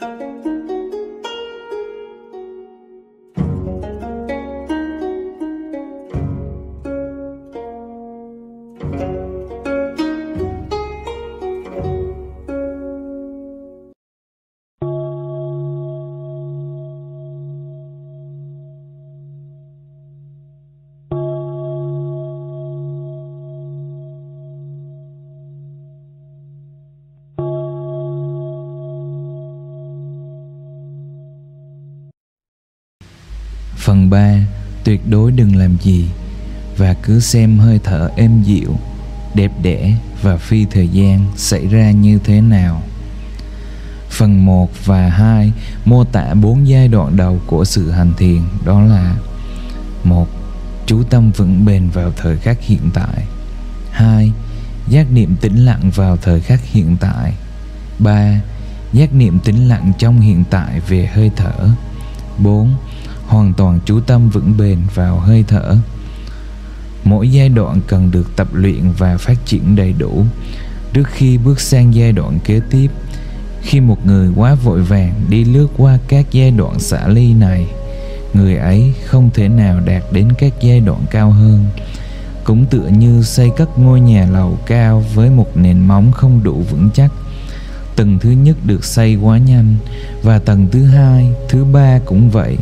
Phần 3 Tuyệt đối đừng làm gì Và cứ xem hơi thở êm dịu, Đẹp đẽ và phi thời gian xảy ra như thế nào Phần 1 và 2 mô tả bốn giai đoạn đầu của sự hành thiền, đó là một, Chú tâm vững bền vào thời khắc hiện tại 2. Giác niệm tĩnh lặng vào thời khắc hiện tại 3. Giác niệm tĩnh lặng trong hiện tại về hơi thở 4 hoàn toàn chú tâm vững bền vào hơi thở. Mỗi giai đoạn cần được tập luyện và phát triển đầy đủ. Trước khi bước sang giai đoạn kế tiếp, khi một người quá vội vàng đi lướt qua các giai đoạn xả ly này, người ấy không thể nào đạt đến các giai đoạn cao hơn. Cũng tựa như xây cất ngôi nhà lầu cao với một nền móng không đủ vững chắc. Tầng thứ nhất được xây quá nhanh và tầng thứ hai, thứ ba cũng vậy.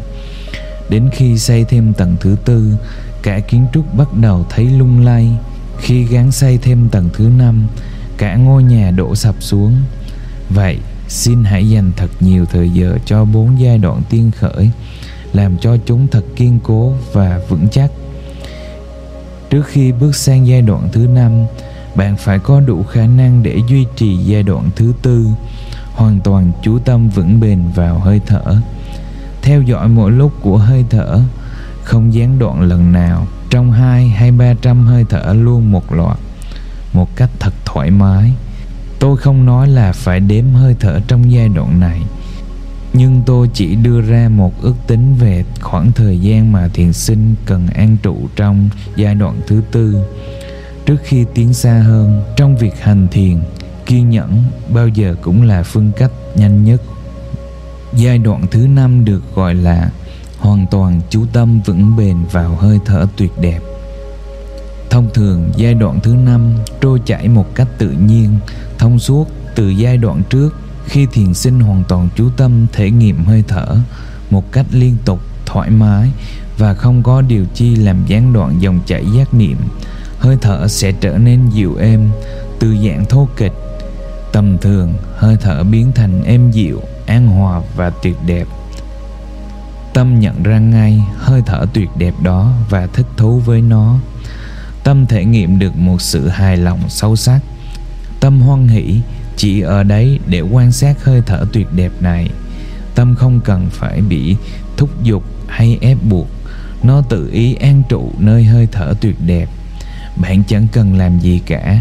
Đến khi xây thêm tầng thứ tư, cả kiến trúc bắt đầu thấy lung lay. Khi gắn xây thêm tầng thứ năm, cả ngôi nhà đổ sập xuống. Vậy, xin hãy dành thật nhiều thời giờ cho bốn giai đoạn tiên khởi, làm cho chúng thật kiên cố và vững chắc. Trước khi bước sang giai đoạn thứ năm, bạn phải có đủ khả năng để duy trì giai đoạn thứ tư, hoàn toàn chú tâm vững bền vào hơi thở theo dõi mỗi lúc của hơi thở, không gián đoạn lần nào, trong hai hay ba trăm hơi thở luôn một loạt, một cách thật thoải mái. Tôi không nói là phải đếm hơi thở trong giai đoạn này, nhưng tôi chỉ đưa ra một ước tính về khoảng thời gian mà thiền sinh cần an trụ trong giai đoạn thứ tư. Trước khi tiến xa hơn, trong việc hành thiền, kiên nhẫn bao giờ cũng là phương cách nhanh nhất. Giai đoạn thứ năm được gọi là hoàn toàn chú tâm vững bền vào hơi thở tuyệt đẹp. Thông thường giai đoạn thứ năm trôi chảy một cách tự nhiên, thông suốt từ giai đoạn trước khi thiền sinh hoàn toàn chú tâm thể nghiệm hơi thở một cách liên tục, thoải mái và không có điều chi làm gián đoạn dòng chảy giác niệm, hơi thở sẽ trở nên dịu êm, từ dạng thô kịch. Tầm thường, hơi thở biến thành êm dịu, an hòa và tuyệt đẹp. Tâm nhận ra ngay hơi thở tuyệt đẹp đó và thích thú với nó. Tâm thể nghiệm được một sự hài lòng sâu sắc. Tâm hoan hỷ, chỉ ở đấy để quan sát hơi thở tuyệt đẹp này. Tâm không cần phải bị thúc giục hay ép buộc. Nó tự ý an trụ nơi hơi thở tuyệt đẹp. Bạn chẳng cần làm gì cả.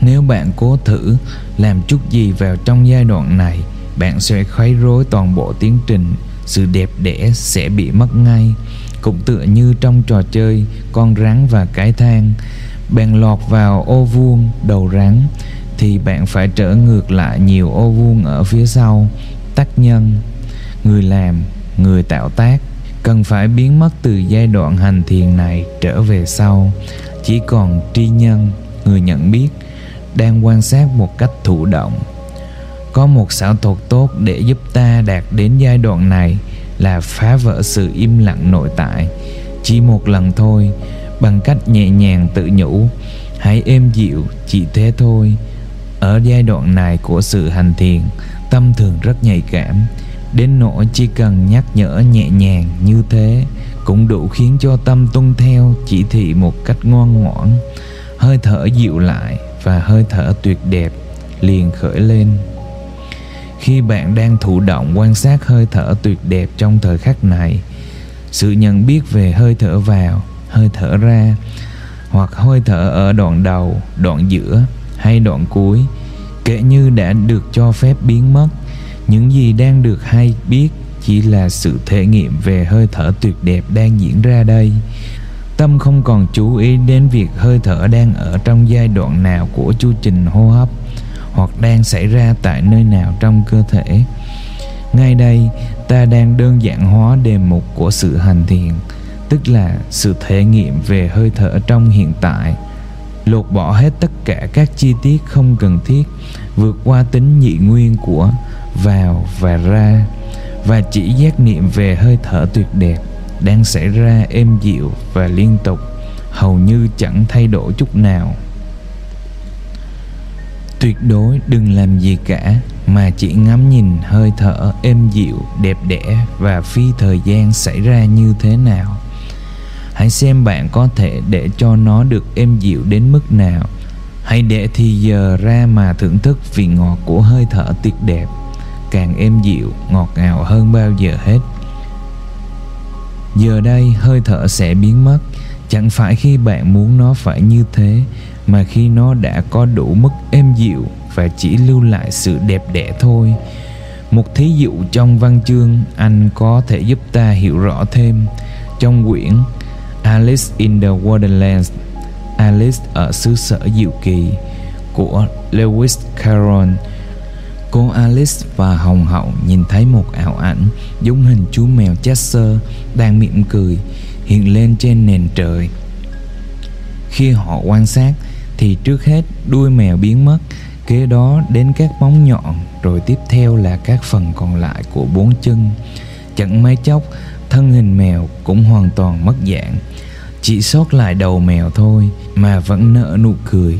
Nếu bạn cố thử làm chút gì vào trong giai đoạn này bạn sẽ khuấy rối toàn bộ tiến trình. Sự đẹp đẽ sẽ bị mất ngay. Cũng tựa như trong trò chơi, con rắn và cái thang. Bạn lọt vào ô vuông đầu rắn, thì bạn phải trở ngược lại nhiều ô vuông ở phía sau. Tác nhân, người làm, người tạo tác, cần phải biến mất từ giai đoạn hành thiền này trở về sau. Chỉ còn tri nhân, người nhận biết, đang quan sát một cách thụ động có một xảo thuật tốt để giúp ta đạt đến giai đoạn này là phá vỡ sự im lặng nội tại. Chỉ một lần thôi, bằng cách nhẹ nhàng tự nhủ, hãy êm dịu, chỉ thế thôi. Ở giai đoạn này của sự hành thiền, tâm thường rất nhạy cảm. Đến nỗi chỉ cần nhắc nhở nhẹ nhàng như thế cũng đủ khiến cho tâm tuân theo chỉ thị một cách ngoan ngoãn. Hơi thở dịu lại và hơi thở tuyệt đẹp liền khởi lên khi bạn đang thụ động quan sát hơi thở tuyệt đẹp trong thời khắc này. Sự nhận biết về hơi thở vào, hơi thở ra, hoặc hơi thở ở đoạn đầu, đoạn giữa, hay đoạn cuối, kể như đã được cho phép biến mất. Những gì đang được hay biết chỉ là sự thể nghiệm về hơi thở tuyệt đẹp đang diễn ra đây. Tâm không còn chú ý đến việc hơi thở đang ở trong giai đoạn nào của chu trình hô hấp hoặc đang xảy ra tại nơi nào trong cơ thể. Ngay đây, ta đang đơn giản hóa đề mục của sự hành thiền tức là sự thể nghiệm về hơi thở trong hiện tại. Lột bỏ hết tất cả các chi tiết không cần thiết, vượt qua tính nhị nguyên của vào và ra, và chỉ giác niệm về hơi thở tuyệt đẹp đang xảy ra êm dịu và liên tục, hầu như chẳng thay đổi chút nào tuyệt đối đừng làm gì cả, mà chỉ ngắm nhìn hơi thở êm dịu, đẹp đẽ và phi thời gian xảy ra như thế nào. Hãy xem bạn có thể để cho nó được êm dịu đến mức nào. Hãy để thì giờ ra mà thưởng thức vị ngọt của hơi thở tuyệt đẹp, càng êm dịu, ngọt ngào hơn bao giờ hết. Giờ đây hơi thở sẽ biến mất, chẳng phải khi bạn muốn nó phải như thế mà khi nó đã có đủ mức êm dịu và chỉ lưu lại sự đẹp đẽ thôi, một thí dụ trong văn chương anh có thể giúp ta hiểu rõ thêm trong quyển Alice in the Wonderland, Alice ở xứ sở diệu kỳ của Lewis Carroll, Cô Alice và Hồng Hậu nhìn thấy một ảo ảnh giống hình chú mèo Chester đang mỉm cười hiện lên trên nền trời. Khi họ quan sát thì trước hết đuôi mèo biến mất, kế đó đến các móng nhọn, rồi tiếp theo là các phần còn lại của bốn chân. Chẳng mấy chốc, thân hình mèo cũng hoàn toàn mất dạng. Chỉ sót lại đầu mèo thôi mà vẫn nở nụ cười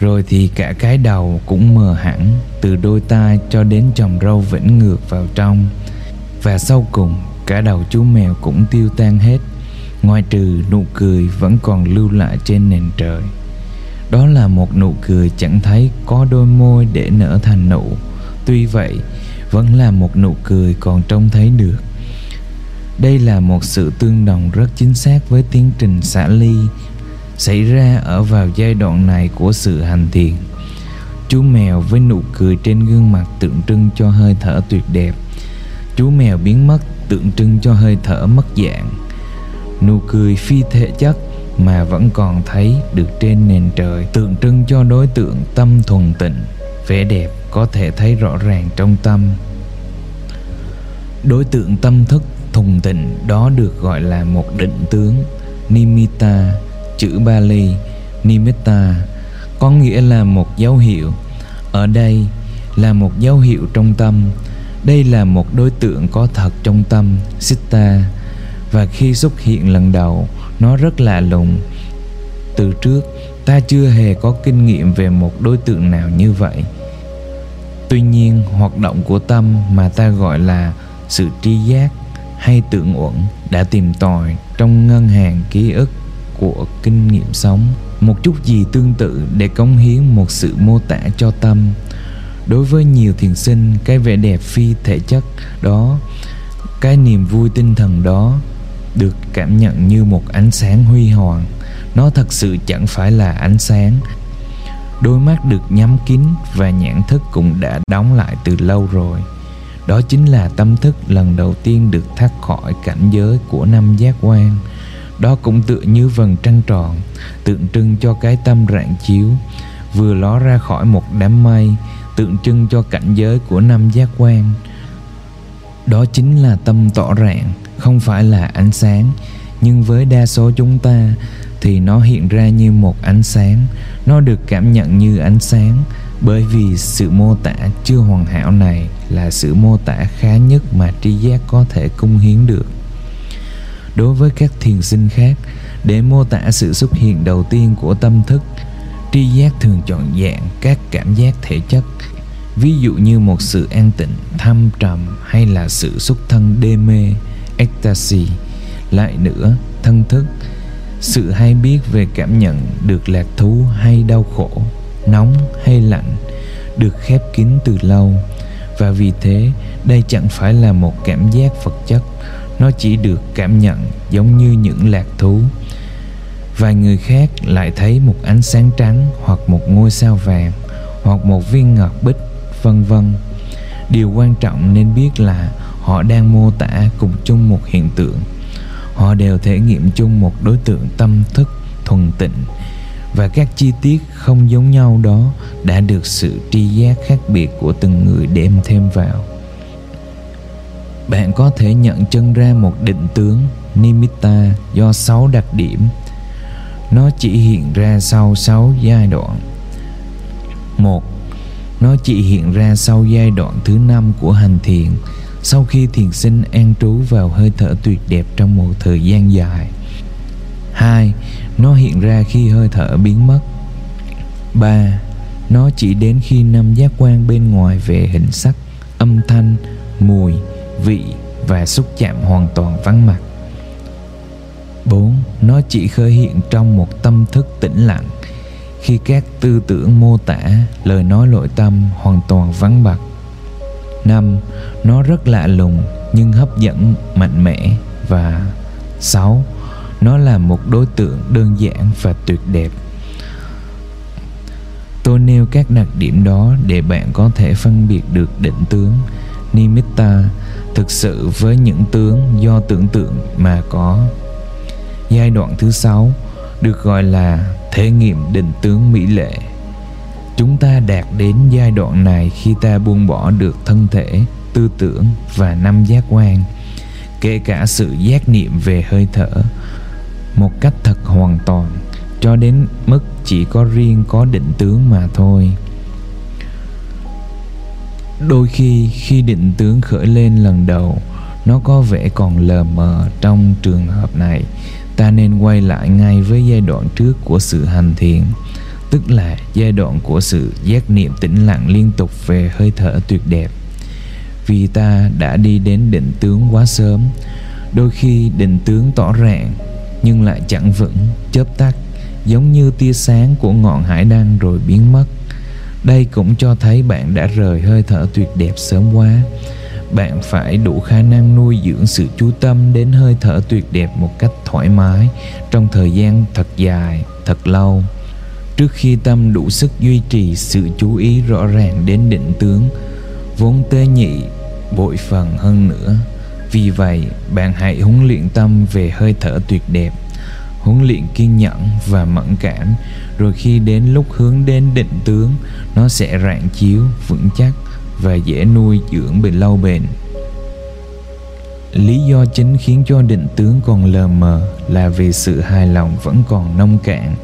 rồi thì cả cái đầu cũng mờ hẳn từ đôi tai cho đến chòm râu vĩnh ngược vào trong và sau cùng cả đầu chú mèo cũng tiêu tan hết ngoài trừ nụ cười vẫn còn lưu lại trên nền trời. Đó là một nụ cười chẳng thấy có đôi môi để nở thành nụ. Tuy vậy, vẫn là một nụ cười còn trông thấy được. Đây là một sự tương đồng rất chính xác với tiến trình xả ly xảy ra ở vào giai đoạn này của sự hành thiền. Chú mèo với nụ cười trên gương mặt tượng trưng cho hơi thở tuyệt đẹp. Chú mèo biến mất tượng trưng cho hơi thở mất dạng nụ cười phi thể chất mà vẫn còn thấy được trên nền trời tượng trưng cho đối tượng tâm thuần tịnh vẻ đẹp có thể thấy rõ ràng trong tâm đối tượng tâm thức thuần tịnh đó được gọi là một định tướng nimitta chữ Bali Nimitta có nghĩa là một dấu hiệu. Ở đây là một dấu hiệu trong tâm. Đây là một đối tượng có thật trong tâm, Sitta. Và khi xuất hiện lần đầu, nó rất lạ lùng. Từ trước, ta chưa hề có kinh nghiệm về một đối tượng nào như vậy. Tuy nhiên, hoạt động của tâm mà ta gọi là sự tri giác hay tưởng uẩn đã tìm tòi trong ngân hàng ký ức của kinh nghiệm sống một chút gì tương tự để cống hiến một sự mô tả cho tâm đối với nhiều thiền sinh cái vẻ đẹp phi thể chất đó cái niềm vui tinh thần đó được cảm nhận như một ánh sáng huy hoàng. Nó thật sự chẳng phải là ánh sáng. Đôi mắt được nhắm kín và nhãn thức cũng đã đóng lại từ lâu rồi. Đó chính là tâm thức lần đầu tiên được thoát khỏi cảnh giới của năm giác quan. Đó cũng tựa như vầng trăng tròn, tượng trưng cho cái tâm rạng chiếu, vừa ló ra khỏi một đám mây, tượng trưng cho cảnh giới của năm giác quan đó chính là tâm tỏ rạng, không phải là ánh sáng. Nhưng với đa số chúng ta thì nó hiện ra như một ánh sáng. Nó được cảm nhận như ánh sáng, bởi vì sự mô tả chưa hoàn hảo này là sự mô tả khá nhất mà tri giác có thể cung hiến được. Đối với các thiền sinh khác, để mô tả sự xuất hiện đầu tiên của tâm thức, tri giác thường chọn dạng các cảm giác thể chất ví dụ như một sự an tịnh, thâm trầm hay là sự xúc thân đê mê, ecstasy. Lại nữa, thân thức. Sự hay biết về cảm nhận được lạc thú hay đau khổ, nóng hay lạnh, được khép kín từ lâu. Và vì thế, đây chẳng phải là một cảm giác vật chất. Nó chỉ được cảm nhận giống như những lạc thú. Vài người khác lại thấy một ánh sáng trắng hoặc một ngôi sao vàng hoặc một viên ngọc bích vân vân. Điều quan trọng nên biết là họ đang mô tả cùng chung một hiện tượng. Họ đều thể nghiệm chung một đối tượng tâm thức, thuần tịnh, và các chi tiết không giống nhau đó đã được sự tri giác khác biệt của từng người đem thêm vào. Bạn có thể nhận chân ra một định tướng, nimitta, do 6 đặc điểm. Nó chỉ hiện ra sau 6 giai đoạn. Một nó chỉ hiện ra sau giai đoạn thứ năm của hành thiền, sau khi thiền sinh an trú vào hơi thở tuyệt đẹp trong một thời gian dài. Hai, nó hiện ra khi hơi thở biến mất. Ba, nó chỉ đến khi năm giác quan bên ngoài về hình sắc, âm thanh, mùi, vị và xúc chạm hoàn toàn vắng mặt. 4. Nó chỉ khởi hiện trong một tâm thức tĩnh lặng khi các tư tưởng mô tả, lời nói nội tâm hoàn toàn vắng bặt. năm Nó rất lạ lùng nhưng hấp dẫn mạnh mẽ và sáu Nó là một đối tượng đơn giản và tuyệt đẹp. Tôi nêu các đặc điểm đó để bạn có thể phân biệt được định tướng Nimitta thực sự với những tướng do tưởng tượng mà có. Giai đoạn thứ sáu được gọi là thể nghiệm định tướng mỹ lệ. Chúng ta đạt đến giai đoạn này khi ta buông bỏ được thân thể, tư tưởng và năm giác quan, kể cả sự giác niệm về hơi thở một cách thật hoàn toàn cho đến mức chỉ có riêng có định tướng mà thôi đôi khi khi định tướng khởi lên lần đầu nó có vẻ còn lờ mờ trong trường hợp này ta nên quay lại ngay với giai đoạn trước của sự hành thiền, tức là giai đoạn của sự giác niệm tĩnh lặng liên tục về hơi thở tuyệt đẹp. Vì ta đã đi đến định tướng quá sớm, đôi khi định tướng tỏ ràng, nhưng lại chẳng vững, chớp tắt, giống như tia sáng của ngọn hải đăng rồi biến mất. Đây cũng cho thấy bạn đã rời hơi thở tuyệt đẹp sớm quá bạn phải đủ khả năng nuôi dưỡng sự chú tâm đến hơi thở tuyệt đẹp một cách thoải mái trong thời gian thật dài, thật lâu. Trước khi tâm đủ sức duy trì sự chú ý rõ ràng đến định tướng, vốn tê nhị, bội phần hơn nữa. Vì vậy, bạn hãy huấn luyện tâm về hơi thở tuyệt đẹp, huấn luyện kiên nhẫn và mẫn cảm, rồi khi đến lúc hướng đến định tướng, nó sẽ rạng chiếu, vững chắc và dễ nuôi dưỡng bền lâu bền. Lý do chính khiến cho định tướng còn lờ mờ là vì sự hài lòng vẫn còn nông cạn.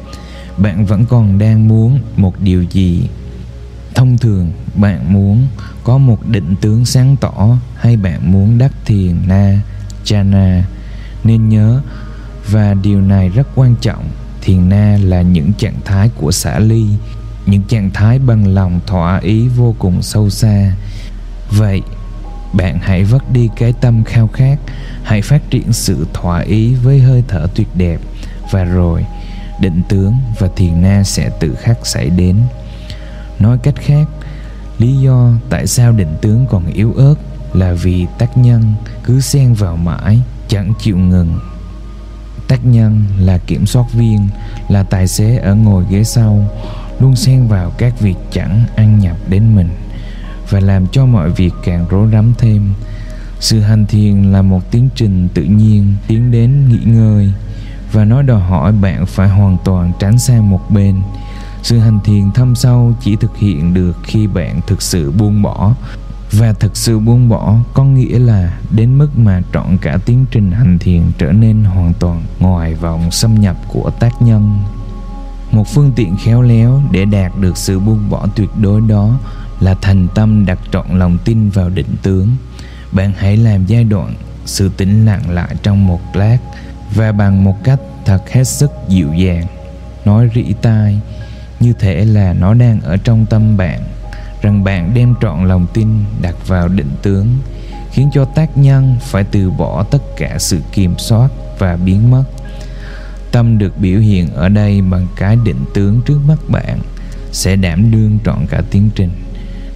Bạn vẫn còn đang muốn một điều gì? Thông thường, bạn muốn có một định tướng sáng tỏ hay bạn muốn đắc thiền na chana nên nhớ, và điều này rất quan trọng, thiền na là những trạng thái của xả ly những trạng thái bằng lòng thỏa ý vô cùng sâu xa. Vậy, bạn hãy vất đi cái tâm khao khát, hãy phát triển sự thỏa ý với hơi thở tuyệt đẹp. Và rồi, định tướng và thiền na sẽ tự khắc xảy đến. Nói cách khác, lý do tại sao định tướng còn yếu ớt là vì tác nhân cứ xen vào mãi, chẳng chịu ngừng. Tác nhân là kiểm soát viên, là tài xế ở ngồi ghế sau luôn xen vào các việc chẳng ăn nhập đến mình và làm cho mọi việc càng rối rắm thêm. Sự hành thiền là một tiến trình tự nhiên tiến đến nghỉ ngơi và nó đòi hỏi bạn phải hoàn toàn tránh sang một bên. Sự hành thiền thâm sâu chỉ thực hiện được khi bạn thực sự buông bỏ. Và thực sự buông bỏ có nghĩa là đến mức mà trọn cả tiến trình hành thiền trở nên hoàn toàn ngoài vòng xâm nhập của tác nhân một phương tiện khéo léo để đạt được sự buông bỏ tuyệt đối đó là thành tâm đặt trọn lòng tin vào định tướng. Bạn hãy làm giai đoạn sự tĩnh lặng lại trong một lát và bằng một cách thật hết sức dịu dàng. Nói rỉ tai, như thể là nó đang ở trong tâm bạn, rằng bạn đem trọn lòng tin đặt vào định tướng, khiến cho tác nhân phải từ bỏ tất cả sự kiểm soát và biến mất tâm được biểu hiện ở đây bằng cái định tướng trước mắt bạn, sẽ đảm đương trọn cả tiến trình.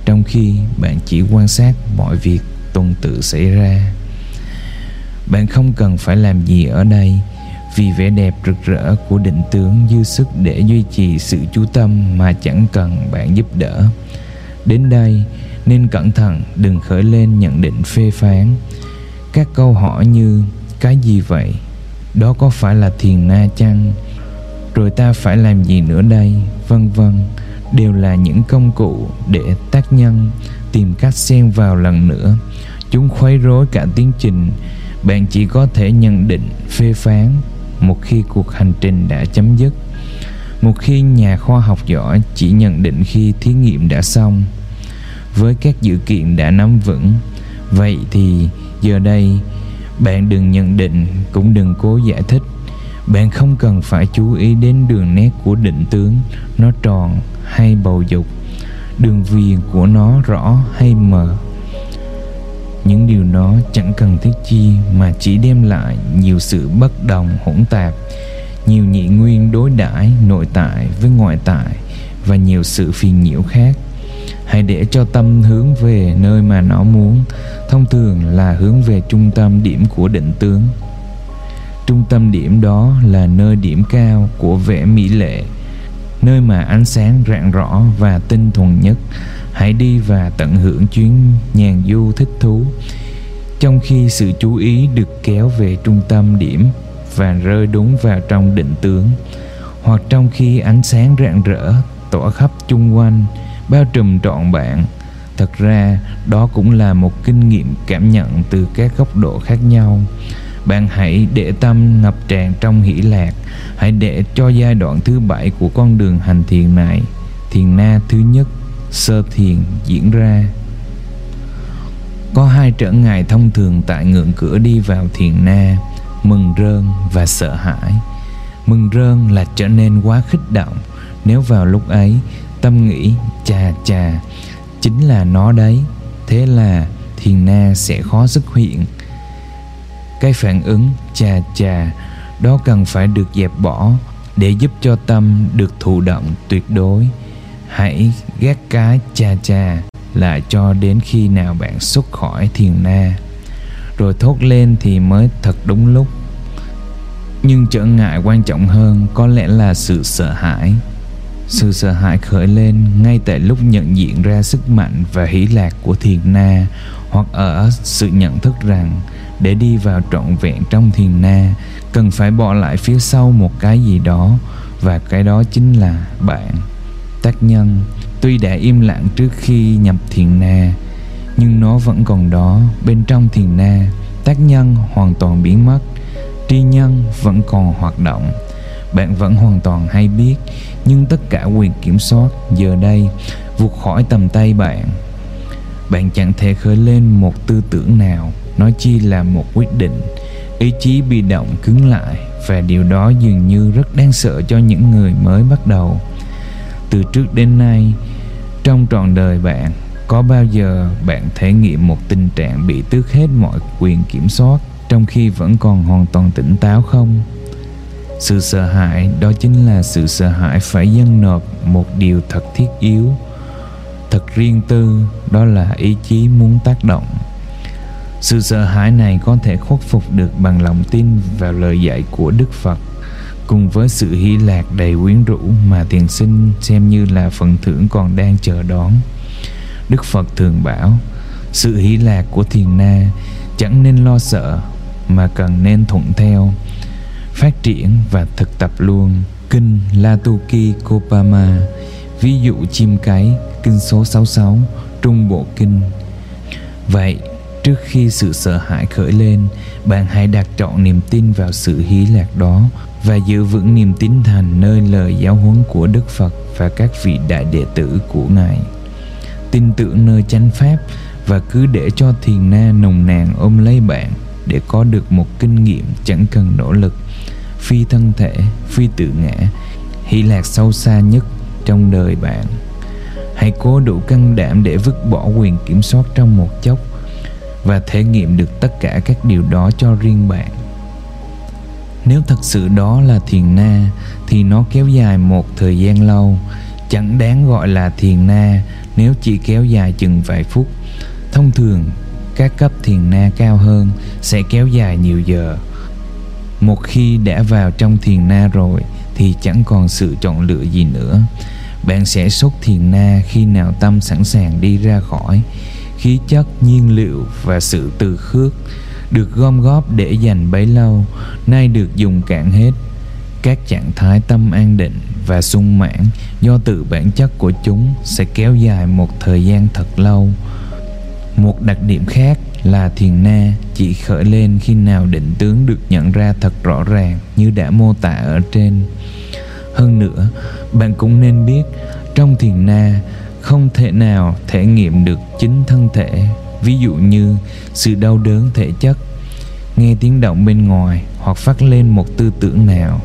Trong khi bạn chỉ quan sát mọi việc tuần tự xảy ra, bạn không cần phải làm gì ở đây vì vẻ đẹp rực rỡ của định tướng dư sức để duy trì sự chú tâm mà chẳng cần bạn giúp đỡ. Đến đây, nên cẩn thận, đừng khởi lên nhận định phê phán. Các câu hỏi như, cái gì vậy? Đó có phải là thiền na chăng? Rồi ta phải làm gì nữa đây? Vân vân, đều là những công cụ để tác nhân, tìm cách xen vào lần nữa. Chúng khuấy rối cả tiến trình. Bạn chỉ có thể nhận định, phê phán một khi cuộc hành trình đã chấm dứt. Một khi nhà khoa học giỏi chỉ nhận định khi thí nghiệm đã xong. Với các dữ kiện đã nắm vững, vậy thì giờ đây bạn đừng nhận định, cũng đừng cố giải thích. Bạn không cần phải chú ý đến đường nét của định tướng, nó tròn hay bầu dục. Đường viền của nó rõ hay mờ. Những điều đó chẳng cần thiết chi mà chỉ đem lại nhiều sự bất đồng hỗn tạp, nhiều nhị nguyên đối đãi nội tại với ngoại tại và nhiều sự phiền nhiễu khác hãy để cho tâm hướng về nơi mà nó muốn. Thông thường là hướng về trung tâm điểm của định tướng. Trung tâm điểm đó là nơi điểm cao của vẻ mỹ lệ, nơi mà ánh sáng rạng rõ và tinh thuần nhất. Hãy đi và tận hưởng chuyến nhàn du thích thú. Trong khi sự chú ý được kéo về trung tâm điểm và rơi đúng vào trong định tướng, hoặc trong khi ánh sáng rạng rỡ tỏa khắp chung quanh bao trùm trọn bạn. Thật ra, đó cũng là một kinh nghiệm cảm nhận từ các góc độ khác nhau. Bạn hãy để tâm ngập tràn trong hỷ lạc. Hãy để cho giai đoạn thứ bảy của con đường hành thiền này, thiền na thứ nhất, sơ thiền diễn ra. Có hai trở ngại thông thường tại ngưỡng cửa đi vào thiền na, mừng rơn và sợ hãi. Mừng rơn là trở nên quá khích động. Nếu vào lúc ấy tâm nghĩ, chà chà, chính là nó đấy, thế là thiền na sẽ khó xuất hiện. Cái phản ứng, chà chà, đó cần phải được dẹp bỏ để giúp cho tâm được thụ động tuyệt đối. Hãy gác cái cha cha lại cho đến khi nào bạn xuất khỏi thiền na. Rồi thốt lên thì mới thật đúng lúc. Nhưng trở ngại quan trọng hơn có lẽ là sự sợ hãi sự sợ hãi khởi lên ngay tại lúc nhận diện ra sức mạnh và hỷ lạc của thiền na, hoặc ở sự nhận thức rằng để đi vào trọn vẹn trong thiền na, cần phải bỏ lại phía sau một cái gì đó, và cái đó chính là bạn. Tác nhân, tuy đã im lặng trước khi nhập thiền na, nhưng nó vẫn còn đó bên trong thiền na. Tác nhân hoàn toàn biến mất, tri nhân vẫn còn hoạt động bạn vẫn hoàn toàn hay biết, nhưng tất cả quyền kiểm soát giờ đây vụt khỏi tầm tay bạn. Bạn chẳng thể khởi lên một tư tưởng nào, nói chi là một quyết định. Ý chí bị động cứng lại, và điều đó dường như rất đáng sợ cho những người mới bắt đầu. Từ trước đến nay, trong trọn đời bạn, có bao giờ bạn thể nghiệm một tình trạng bị tước hết mọi quyền kiểm soát trong khi vẫn còn hoàn toàn tỉnh táo không? Sự sợ hãi đó chính là sự sợ hãi phải dâng nộp một điều thật thiết yếu. Thật riêng tư, đó là ý chí muốn tác động. Sự sợ hãi này có thể khuất phục được bằng lòng tin vào lời dạy của đức phật, cùng với sự hy lạc đầy quyến rũ mà tiền sinh xem như là phần thưởng còn đang chờ đón. Đức phật thường bảo, sự hỷ lạc của thiền na chẳng nên lo sợ, mà cần nên thuận theo phát triển và thực tập luôn. Kinh Latuki Kopama, ví dụ chim cái, kinh số 66 trung bộ kinh. Vậy, trước khi sự sợ hãi khởi lên, bạn hãy đặt trọn niềm tin vào sự hí lạc đó và giữ vững niềm tín thành nơi lời giáo huấn của đức phật và các vị đại đệ tử của ngài. Tin tưởng nơi chánh pháp và cứ để cho thiền na nồng nàn ôm lấy bạn để có được một kinh nghiệm chẳng cần nỗ lực phi thân thể, phi tự ngã hỷ lạc sâu xa nhất trong đời bạn. Hãy cố đủ can đảm để vứt bỏ quyền kiểm soát trong một chốc và thể nghiệm được tất cả các điều đó cho riêng bạn. Nếu thật sự đó là thiền na, thì nó kéo dài một thời gian lâu. Chẳng đáng gọi là thiền na nếu chỉ kéo dài chừng vài phút. Thông thường, các cấp thiền na cao hơn sẽ kéo dài nhiều giờ một khi đã vào trong thiền na rồi, thì chẳng còn sự chọn lựa gì nữa. Bạn sẽ xuất thiền na khi nào tâm sẵn sàng đi ra khỏi. Khí chất, nhiên liệu và sự từ khước được gom góp để dành bấy lâu, nay được dùng cạn hết. Các trạng thái tâm an định và sung mãn do tự bản chất của chúng sẽ kéo dài một thời gian thật lâu. Một đặc điểm khác là thiền na, chỉ khởi lên khi nào định tướng được nhận ra thật rõ ràng như đã mô tả ở trên. Hơn nữa, bạn cũng nên biết, trong thiền na, không thể nào thể nghiệm được chính thân thể. Ví dụ như sự đau đớn thể chất, nghe tiếng động bên ngoài hoặc phát lên một tư tưởng nào.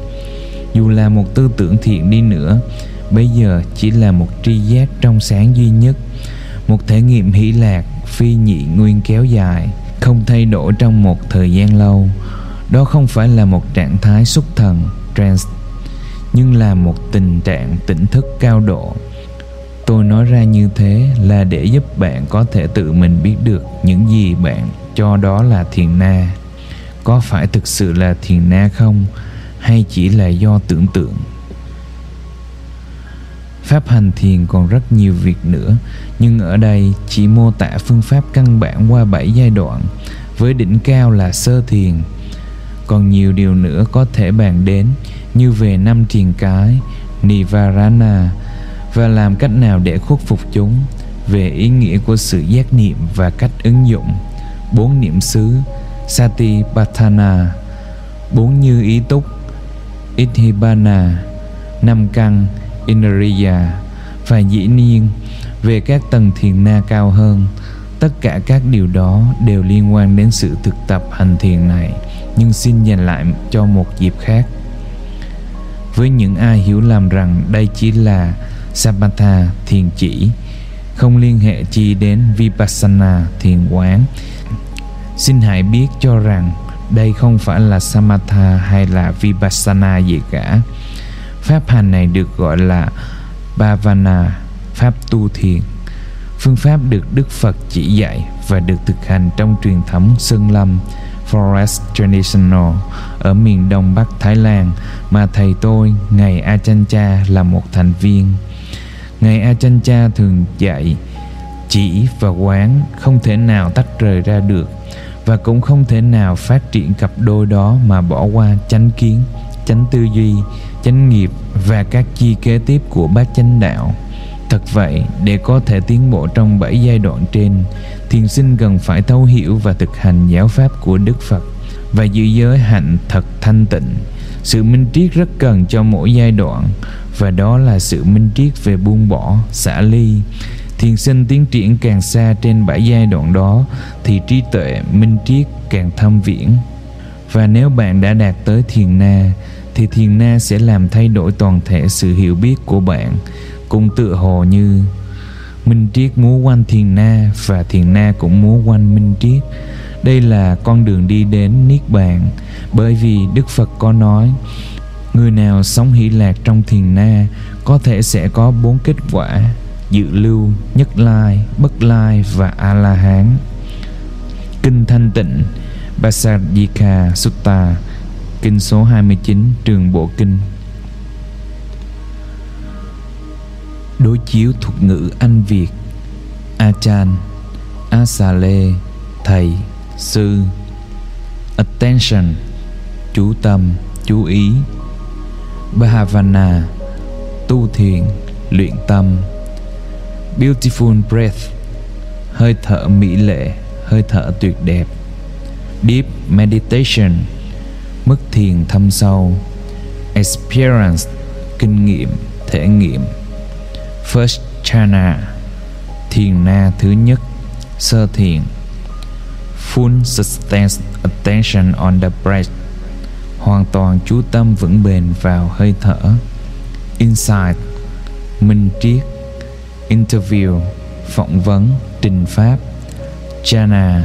Dù là một tư tưởng thiện đi nữa, bây giờ chỉ là một tri giác trong sáng duy nhất, một thể nghiệm hỷ lạc phi nhị nguyên kéo dài, không thay đổi trong một thời gian lâu. Đó không phải là một trạng thái xúc thần trance nhưng là một tình trạng tỉnh thức cao độ. Tôi nói ra như thế là để giúp bạn có thể tự mình biết được những gì bạn cho đó là thiền na. Có phải thực sự là thiền na không, hay chỉ là do tưởng tượng? Pháp hành thiền còn rất nhiều việc nữa. Nhưng ở đây chỉ mô tả phương pháp căn bản qua bảy giai đoạn với đỉnh cao là sơ thiền. Còn nhiều điều nữa có thể bàn đến như về năm thiền cái nivarana và làm cách nào để khuất phục chúng về ý nghĩa của sự giác niệm và cách ứng dụng. Bốn niệm xứ satipatthana bốn như ý túc Ithibana, năm căn, Indriya và dĩ nhiên về các tầng thiền na cao hơn. Tất cả các điều đó đều liên quan đến sự thực tập hành thiền này, nhưng xin dành lại cho một dịp khác. Với những ai hiểu lầm rằng đây chỉ là Samatha thiền chỉ, không liên hệ chi đến Vipassana thiền quán, xin hãy biết cho rằng đây không phải là samatha hay là vipassana gì cả pháp hành này được gọi là bhavana pháp tu thiền phương pháp được đức phật chỉ dạy và được thực hành trong truyền thống sơn lâm Forest Traditional ở miền đông bắc Thái Lan mà thầy tôi, Ngài Achancha là một thành viên. Ngài Achancha thường dạy, chỉ và quán không thể nào tách rời ra được và cũng không thể nào phát triển cặp đôi đó mà bỏ qua chánh kiến chánh tư duy chánh nghiệp và các chi kế tiếp của bát chánh đạo. Thật vậy, để có thể tiến bộ trong bảy giai đoạn trên, thiền sinh cần phải thấu hiểu và thực hành giáo pháp của đức phật và giữ giới hạnh thật thanh tịnh. Sự minh triết rất cần cho mỗi giai đoạn, và đó là sự minh triết về buông bỏ, xả ly. Thiền sinh tiến triển càng xa trên bảy giai đoạn đó, thì trí tuệ minh triết càng thâm viễn. Và nếu bạn đã đạt tới thiền na thì thiền na sẽ làm thay đổi toàn thể sự hiểu biết của bạn cũng tựa hồ như minh triết múa quanh thiền na và thiền na cũng múa quanh minh triết đây là con đường đi đến niết bàn bởi vì đức phật có nói người nào sống hỷ lạc trong thiền na có thể sẽ có bốn kết quả dự lưu, nhất lai, bất lai và A-la-hán. Kinh Thanh Tịnh basadika Sutta Kinh số 29 Trường Bộ Kinh. Đối chiếu thuật ngữ Anh Việt Achan Asale Thầy, Sư. Attention, Chú tâm, Chú ý. Bhavana, Tu thiền, Luyện tâm. Beautiful breath, Hơi thở mỹ lệ, Hơi thở tuyệt đẹp. Deep meditation Mức thiền thâm sâu. Experience Kinh nghiệm, thể nghiệm. First chana Thiền na thứ nhất Sơ thiền. Full sustained attention on the breath. Hoàn toàn chú tâm vững bền vào hơi thở. Insight Minh triết. Interview phỏng vấn trình pháp. Chana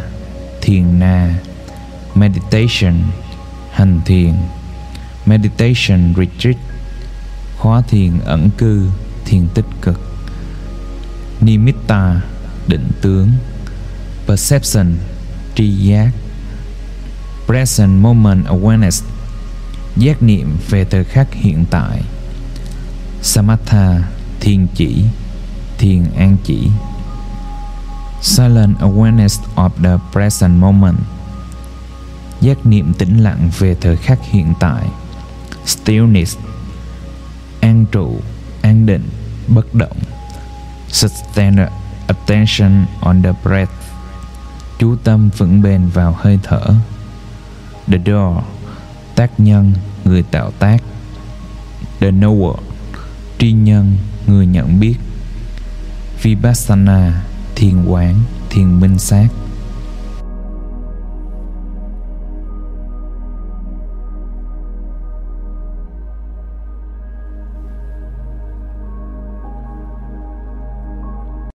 thiền na. Meditation hành thiền, meditation retreat, khóa thiền ẩn cư, thiền tích cực, nimitta định tướng, perception tri giác present moment awareness, giác niệm về thời khắc hiện tại, samatha thiền chỉ, thiền an chỉ, silent awareness of the present moment giác niệm tĩnh lặng về thời khắc hiện tại. Stillness, an trụ, an định, bất động. Sustain attention on the breath. Chú tâm vững bền vào hơi thở. The door, tác nhân, người tạo tác. The knower, tri nhân, người nhận biết. Vipassana, thiền quán, thiền minh sát.